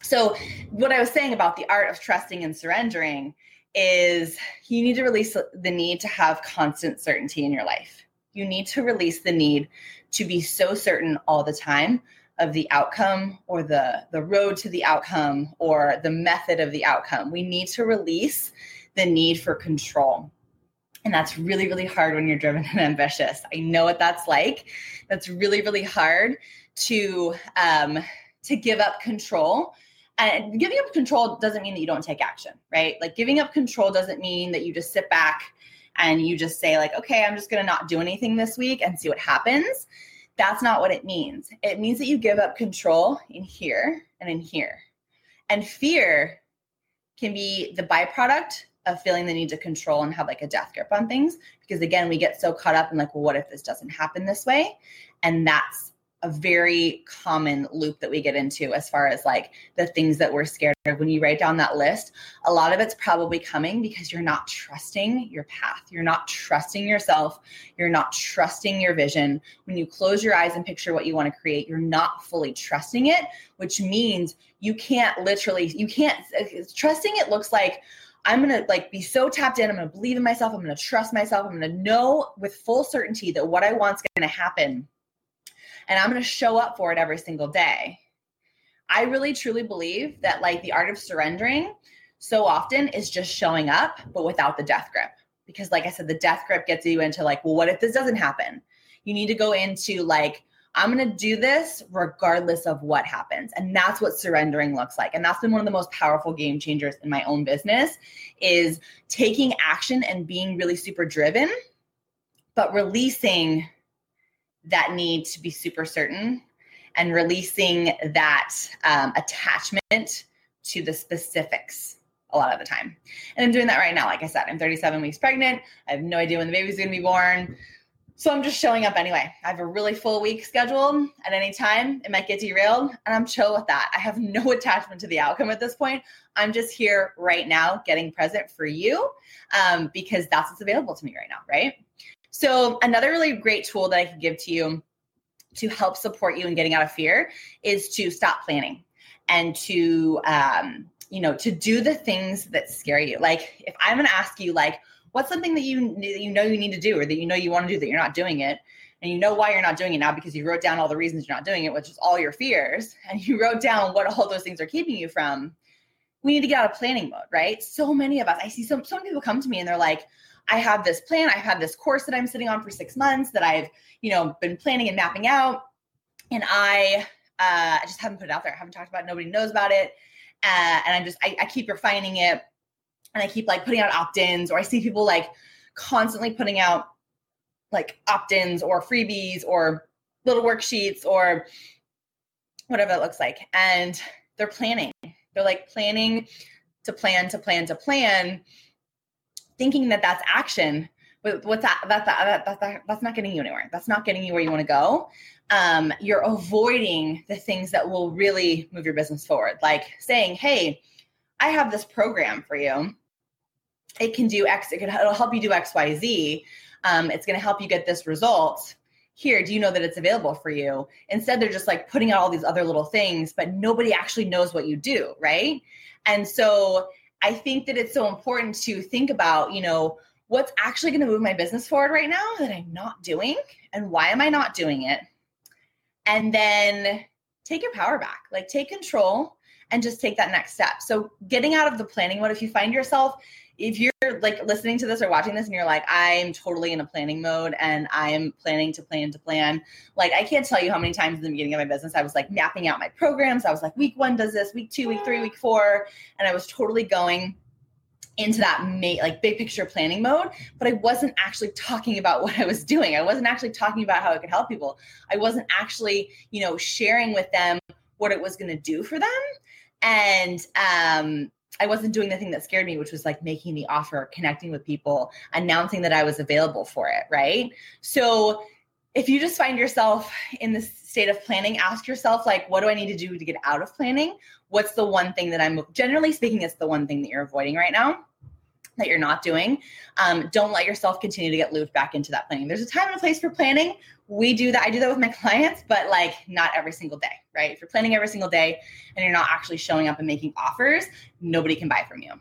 So what i was saying about the art of trusting and surrendering is you need to release the need to have constant certainty in your life you need to release the need to be so certain all the time of the outcome or the the road to the outcome or the method of the outcome. We need to release the need for control. And that's really really hard when you're driven and ambitious. I know what that's like. That's really really hard to um to give up control. And giving up control doesn't mean that you don't take action right? Like giving up control doesn't mean that you just sit back and you just say like okay i'm just going to not do anything this week and see what happens that's not what it means. It means that you give up control in here and in here. And fear can be the byproduct of feeling the need to control and have like a death grip on things because again we get so caught up in like well what if this doesn't happen this way? And that's a very common loop that we get into as far as like the things that we're scared of. When you write down that list, a lot of it's probably coming because you're not trusting your path. You're not trusting yourself. You're not trusting your vision. When you close your eyes and picture what you want to create, you're not fully trusting it, which means you can't literally, you can't, uh, trusting it looks like, I'm to like be so tapped in. I'm to believe in myself. I'm to trust myself. I'm to know with full certainty that what I want is going to happen and I'm going to show up for it every single day. I really truly believe that like the art of surrendering so often is just showing up, but without the death grip. Because, like I said, the death grip gets you into like, well, what if this doesn't happen? You need to go into like, I'm going to do this regardless of what happens. And that's what surrendering looks like. And that's been one of the most powerful game changers in my own business is taking action and being really super driven but releasing that need to be super certain and releasing that um, attachment to the specifics a lot of the time. And I'm doing that right now. Like I said, I'm 37 weeks pregnant. I have no idea when the baby's going to be born. So I'm just showing up anyway. I have a really full week scheduled at any time. It might get derailed, and I'm chill with that. I have no attachment to the outcome at this point. I'm just here right now getting present for you um, because that's what's available to me right now, right? So, another really great tool that I can give to you to help support you in getting out of fear is to stop planning and to um, you know to do the things that scare you. Like if i'm going to ask you like what's something that you that you know you need to do or that you know you want to do that you're not doing it and you know why you're not doing it now because you wrote down all the reasons you're not doing it which is all your fears and you wrote down what all those things are keeping you from we need to get out of planning mode right? So many of us i see some some people come to me and they're like i have this plan i've had this course that i'm sitting on for six months that i've you know been planning and mapping out and i uh, I just haven't put it out there. I haven't talked about it. Nobody knows about it. Uh, and I'm just, I, I keep refining it and I keep like putting out opt ins, or I see people like constantly putting out like opt ins or freebies or little worksheets or whatever it looks like. And they're planning. They're like planning to plan to plan to plan, thinking that that's action. But what's that? That's that, that, that, that's not getting you anywhere. That's not getting you where you want to go um, you're avoiding the things that will really move your business forward. Like saying, hey, I have this program for you. It can do X, it can, it'll help you do X, Y, Z. Um, it's going to help you get this result. Here, do you know that it's available for you? Instead, they're just like putting out all these other little things, but nobody actually knows what you do, right? And so I think that it's so important to think about, you know, what's actually going to move my business forward right now that I'm not doing, and why am I not doing it? and then take your power back like take control and just take that next step. So getting out of the planning mode if you find yourself if you're like listening to this or watching this and you're like i'm totally in a planning mode and i am planning to plan to plan like i can't tell you how many times in the beginning of my business i was like mapping out my programs. I was like week one does this week two week three week four and i was totally going into that ma- like big picture planning mode but i wasn't actually talking about what i was doing. I wasn't actually talking about how it could help people. I wasn't actually you know sharing with them what it was going to do for them and um I wasn't doing the thing that scared me, which was like making the offer, connecting with people, announcing that I was available for it. Right. So if you just find yourself in this state of planning, ask yourself, like, what do I need to do to get out of planning? What's the one thing that I'm generally speaking, it's the one thing that you're avoiding right now that you're not doing. Um, don't let yourself continue to get looped back into that planning. There's a time and a place for planning. We do that. I do that with my clients, but like not every single day, right? If you're planning every single day and you're not actually showing up and making offers, nobody can buy from you.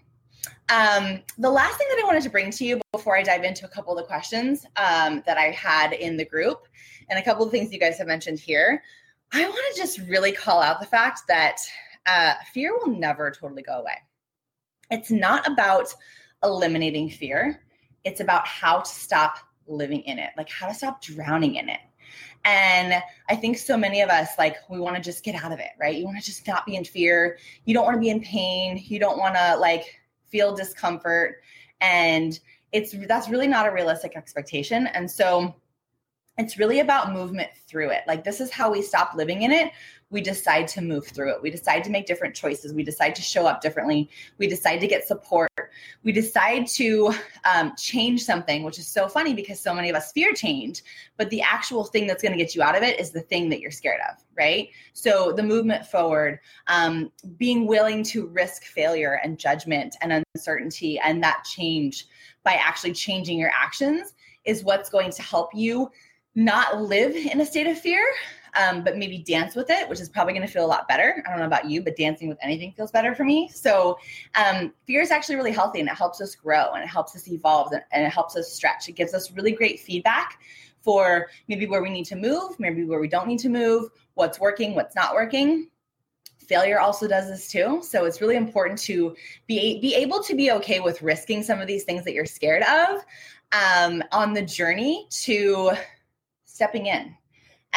Um, the last thing that I wanted to bring to you before I dive into a couple of the questions um, that I had in the group and a couple of things you guys have mentioned here, I want to just really call out the fact that uh, fear will never totally go away. It's not about eliminating fear. It's about how to stop living in it, like how to stop drowning in it. And I think so many of us, like, we want to just get out of it, right? You want to just not be in fear. You don't want to be in pain. You don't want to, like, feel discomfort. And it's that's really not a realistic expectation. And so it's really about movement through it. Like, this is how we stop living in it we decide to move through it. We decide to make different choices. We decide to show up differently. We decide to get support. We decide to um, change something, which is so funny because so many of us fear change, but the actual thing that's going to get you out of it is the thing that you're scared of, right? So the movement forward, um, being willing to risk failure and judgment and uncertainty and that change by actually changing your actions is what's going to help you not live in a state of fear, um, but maybe dance with it, which is probably going to feel a lot better. I don't know about you, but dancing with anything feels better for me. So um, fear is actually really healthy and it helps us grow and it helps us evolve and, and it helps us stretch. It gives us really great feedback for maybe where we need to move, maybe where we don't need to move, what's working, what's not working failure also does this too so it's really important to be be able to be okay with risking some of these things that you're scared of um, on the journey to stepping in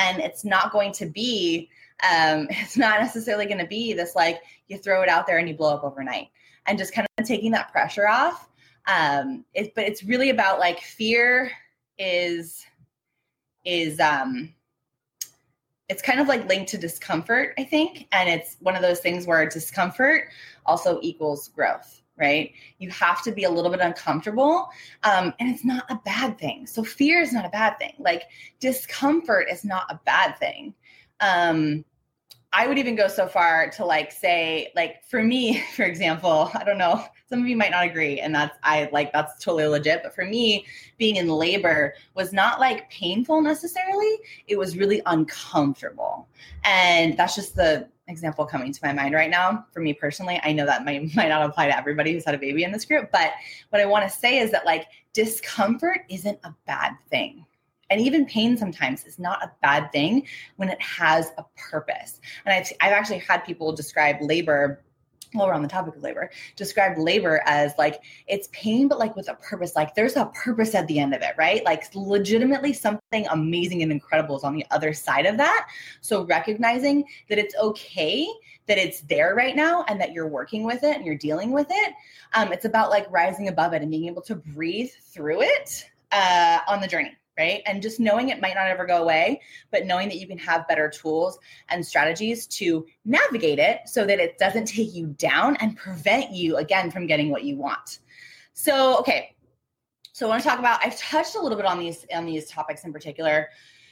and it's not going to be um, it's not necessarily going to be this like you throw it out there and you blow up overnight and just kind of taking that pressure off um, it, but it's really about like fear is is um it's kind of like linked to discomfort, I think. And it's one of those things where discomfort also equals growth, right? You have to be a little bit uncomfortable. Um, and it's not a bad thing. So fear is not a bad thing. Like discomfort is not a bad thing. Um, I would even go so far to like say, like for me, for example, I don't know, some of you might not agree, and that's I like that's totally legit. But for me, being in labor was not like painful necessarily. It was really uncomfortable. And that's just the example coming to my mind right now. For me personally, I know that might might not apply to everybody who's had a baby in this group, but what I want to say is that like discomfort isn't a bad thing and even pain sometimes is not a bad thing when it has a purpose. And I've, I've actually had people describe labor while we're on the topic of labor, described labor as like it's pain, but like with a purpose. Like there's a purpose at the end of it, right? Like legitimately something amazing and incredible is on the other side of that. So recognizing that it's okay that it's there right now and that you're working with it and you're dealing with it. Um, it's about like rising above it and being able to breathe through it uh, on the journey right? And just knowing it might not ever go away, but knowing that you can have better tools and strategies to navigate it so that it doesn't take you down and prevent you again from getting what you want. So, okay. So I want to talk about I've touched a little bit on these on these topics in particular.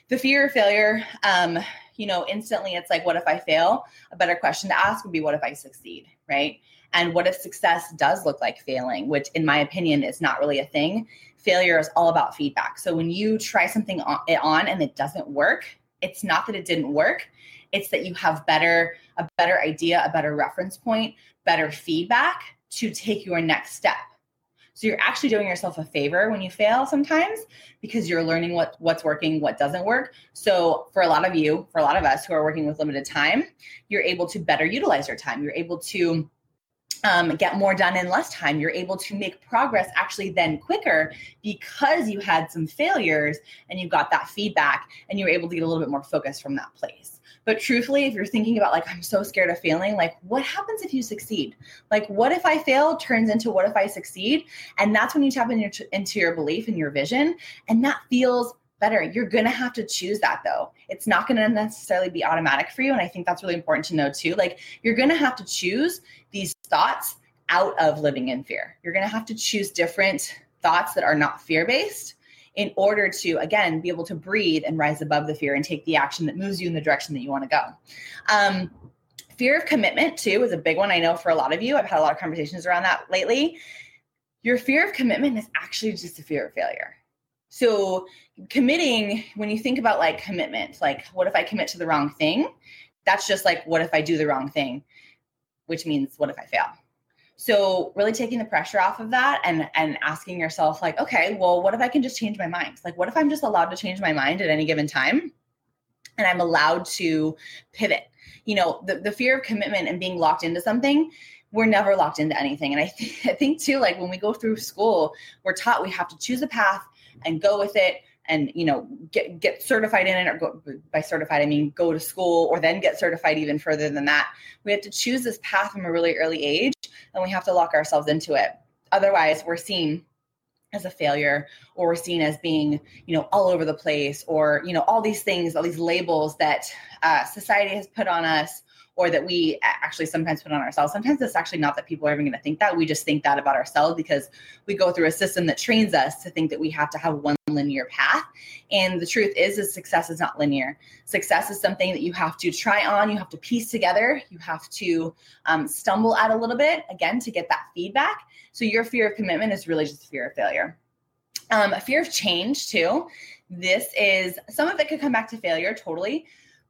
The fear of failure, um, you know, instantly it's like, what if I fail? A better question to ask would be, what if I succeed, right? And what if success does look like failing, which in my opinion is not really a thing failure is all about feedback. So when you try something on, on and it doesn't work, it's not that it didn't work. It's that you have better a better idea, a better reference point, better feedback to take your next step. So you're actually doing yourself a favor when you fail sometimes because you're learning what what's working, what doesn't work. So for a lot of you, for a lot of us who are working with limited time, you're able to better utilize your time. You're able to um, get more done in less time. You're able to make progress actually then quicker because you had some failures and you got that feedback and you were able to get a little bit more focus from that place. But truthfully, if you're thinking about like, I'm so scared of failing, like, what happens if you succeed? Like, what if I fail turns into what if I succeed? And that's when you tap in your, into your belief and your vision. And that feels better. You're going to have to choose that though. It's not going to necessarily be automatic for you. And I think that's really important to know too. Like, you're going to have to choose these thoughts out of living in fear. You're going to have to choose different thoughts that are not fear based in order to, again, be able to breathe and rise above the fear and take the action that moves you in the direction that you want to go. Um, fear of commitment, too, is a big one. I know for a lot of you, I've had a lot of conversations around that lately. Your fear of commitment is actually just a fear of failure. So, committing, when you think about like commitment, like what if I commit to the wrong thing? That's just like, what if I do the wrong thing? which means what if I fail? So really taking the pressure off of that and and asking yourself like, okay, well, what if I can just change my mind? Like, what if I'm just allowed to change my mind at any given time? And I'm allowed to pivot. You know, the, the fear of commitment and being locked into something, we're never locked into anything. And I, th- I think too, like when we go through school, we're taught we have to choose a path and go with it and you know get get certified in it or go by certified i mean go to school or then get certified even further than that. We have to choose this path from a really early age and we have to lock ourselves into it. Otherwise we're seen as a failure or we're seen as being you know all over the place or you know all these things all these labels that uh, society has put on us or that we actually sometimes put on ourselves. Sometimes it's actually not that people are even going to think that. We just think that about ourselves because we go through a system that trains us to think that we have to have one linear path. And the truth is, is success is not linear. Success is something that you have to try on, you have to piece together, you have to um, stumble at a little bit again to get that feedback. So your fear of commitment is really just fear of failure. Um, a fear of change too. This is some of it could come back to failure totally,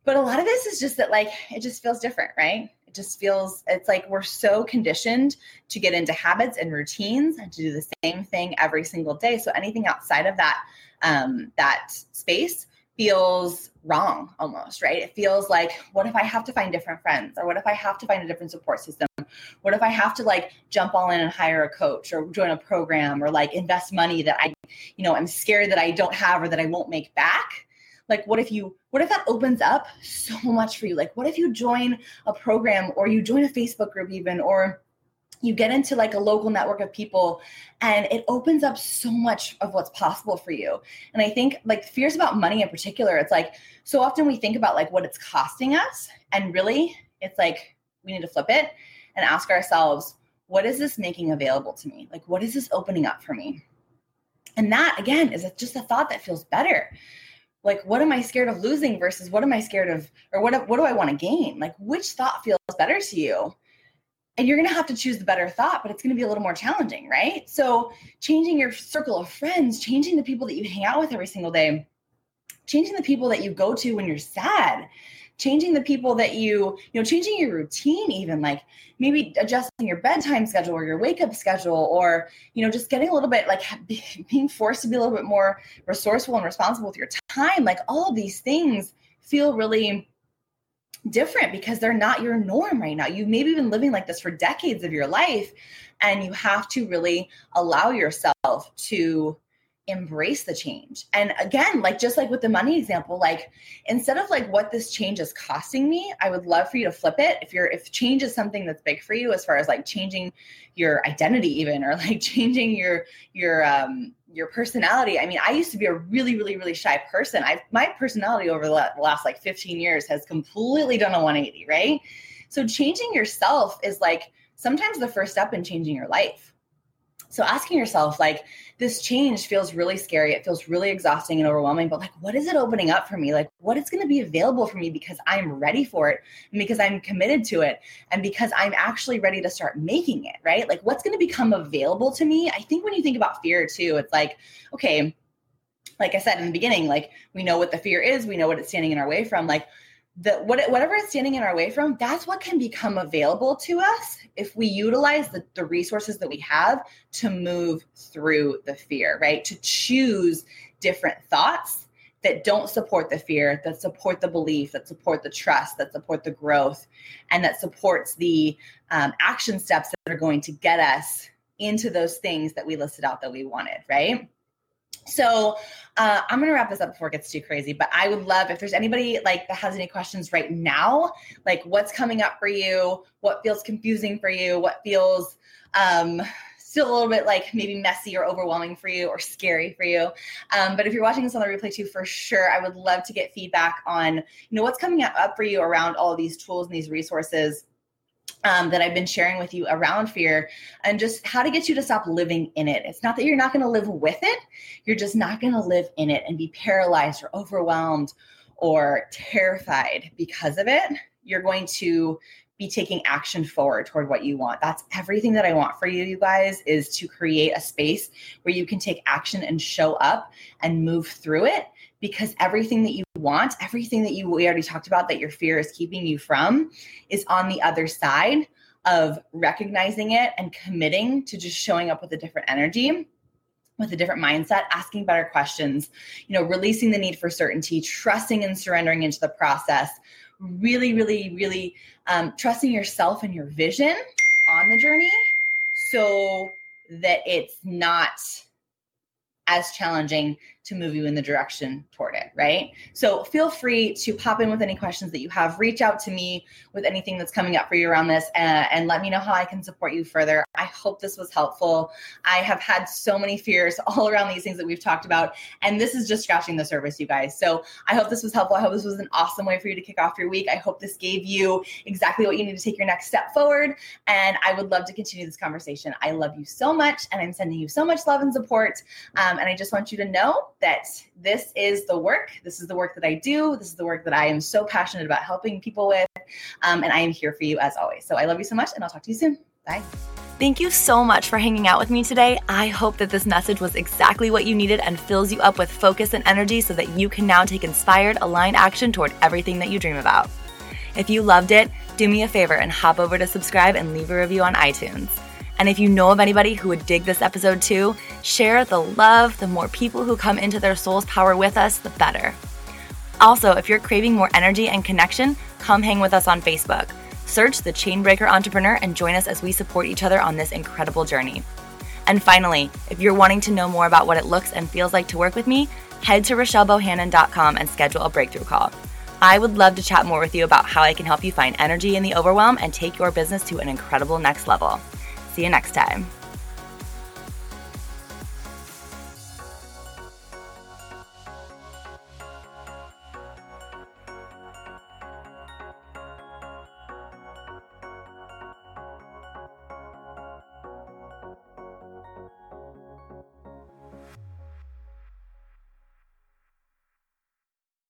but a lot of this is just that like it just feels different right? It just feels it's like we're so conditioned to get into habits and routines and to do the same thing every single day. So anything outside of that um, that space feels wrong almost right? It feels like what if i have to find different friends? Or what if i have to find a different support system? What if i have to like jump all in and hire a coach or join a program or like invest money that i you know i'm scared that i don't have or that i won't make back like what if you what if that opens up so much for you? Like what if you join a program or you join a facebook group even or you get into like a local network of people and it opens up so much of what's possible for you? And i think like fears about money in particular it's like so often we think about like what it's costing us and really it's like we need to flip it and ask ourselves what is this making available to me? Like what is this opening up for me? And that again is just a thought that feels better like what am i scared of losing versus what am i scared of or what what do i want to gain? Like which thought feels better to you? And you're going to have to choose the better thought but it's going to be a little more challenging right? So changing your circle of friends changing the people that you hang out with every single day changing the people that you go to when you're sad changing the people that you you know changing your routine even like maybe adjusting your bedtime schedule or your wake up schedule or you know just getting a little bit like being forced to be a little bit more resourceful and responsible with your time like all of these things feel really different because they're not your norm right now. You've maybe been living like this for decades of your life, and you have to really allow yourself to embrace the change. And again, like just like with the money example, like instead of like what this change is costing me, I would love for you to flip it. If you're if change is something that's big for you as far as like changing your identity even or like changing your your um your personality. I mean, I used to be a really really really shy person. I my personality over the last like 15 years has completely done a 180, right? So changing yourself is like sometimes the first step in changing your life. So asking yourself like this change feels really scary. It feels really exhausting and overwhelming, but like, what is it opening up for me? Like, what is going to be available for me because I'm ready for it and because I'm committed to it and because I'm actually ready to start making it, right? Like, what's going to become available to me? I think when you think about fear too, it's like, okay, like I said in the beginning, like we know what the fear is, we know what it's standing in our way from. Like, the what, whatever is standing in our way from that's what can become available to us if we utilize the, the resources that we have to move through the fear right? To choose different thoughts that don't support the fear that support the belief that support the trust that support the growth and that supports the um, action steps that are going to get us into those things that we listed out that we wanted right so uh, I'm going to wrap this up before it gets too crazy, but I would love if there's anybody like that has any questions right now, like what's coming up for you, what feels confusing for you, what feels um, still a little bit like maybe messy or overwhelming for you or scary for you. Um, but if you're watching this on the replay too, for sure, I would love to get feedback on, you know, what's coming up for you around all of these tools and these resources um, that I've been sharing with you around fear and just how to get you to stop living in it. It's not that you're not going to live with it, you're just not going to live in it and be paralyzed or overwhelmed or terrified because of it. You're going to be taking action forward toward what you want. That's everything that I want for you, you guys, is to create a space where you can take action and show up and move through it because everything that you want, everything that you we already talked about that your fear is keeping you from is on the other side of recognizing it and committing to just showing up with a different energy with a different mindset asking better questions you know releasing the need for certainty trusting and surrendering into the process really really really um, trusting yourself and your vision on the journey so that it's not as challenging to move you in the direction toward it, right? So feel free to pop in with any questions that you have. Reach out to me with anything that's coming up for you around this and, uh, and let me know how I can support you further. I hope this was helpful. I have had so many fears all around these things that we've talked about, and this is just scratching the surface, you guys. So I hope this was helpful. I hope this was an awesome way for you to kick off your week. I hope this gave you exactly what you need to take your next step forward. And I would love to continue this conversation. I love you so much, and I'm sending you so much love and support. Um, and I just want you to know that this is the work. This is the work that I do. This is the work that I am so passionate about helping people with. Um, and I am here for you as always. So I love you so much, and I'll talk to you soon. Bye. Thank you so much for hanging out with me today. I hope that this message was exactly what you needed and fills you up with focus and energy so that you can now take inspired, aligned action toward everything that you dream about. If you loved it, do me a favor and hop over to subscribe and leave a review on iTunes. And if you know of anybody who would dig this episode too, share the love. The more people who come into their soul's power with us, the better. Also, if you're craving more energy and connection, come hang with us on Facebook. Search the Chainbreaker Entrepreneur and join us as we support each other on this incredible journey. And finally, if you're wanting to know more about what it looks and feels like to work with me, head to RochelleBohannon.com and schedule a breakthrough call. I would love to chat more with you about how I can help you find energy in the overwhelm and take your business to an incredible next level. See you next time.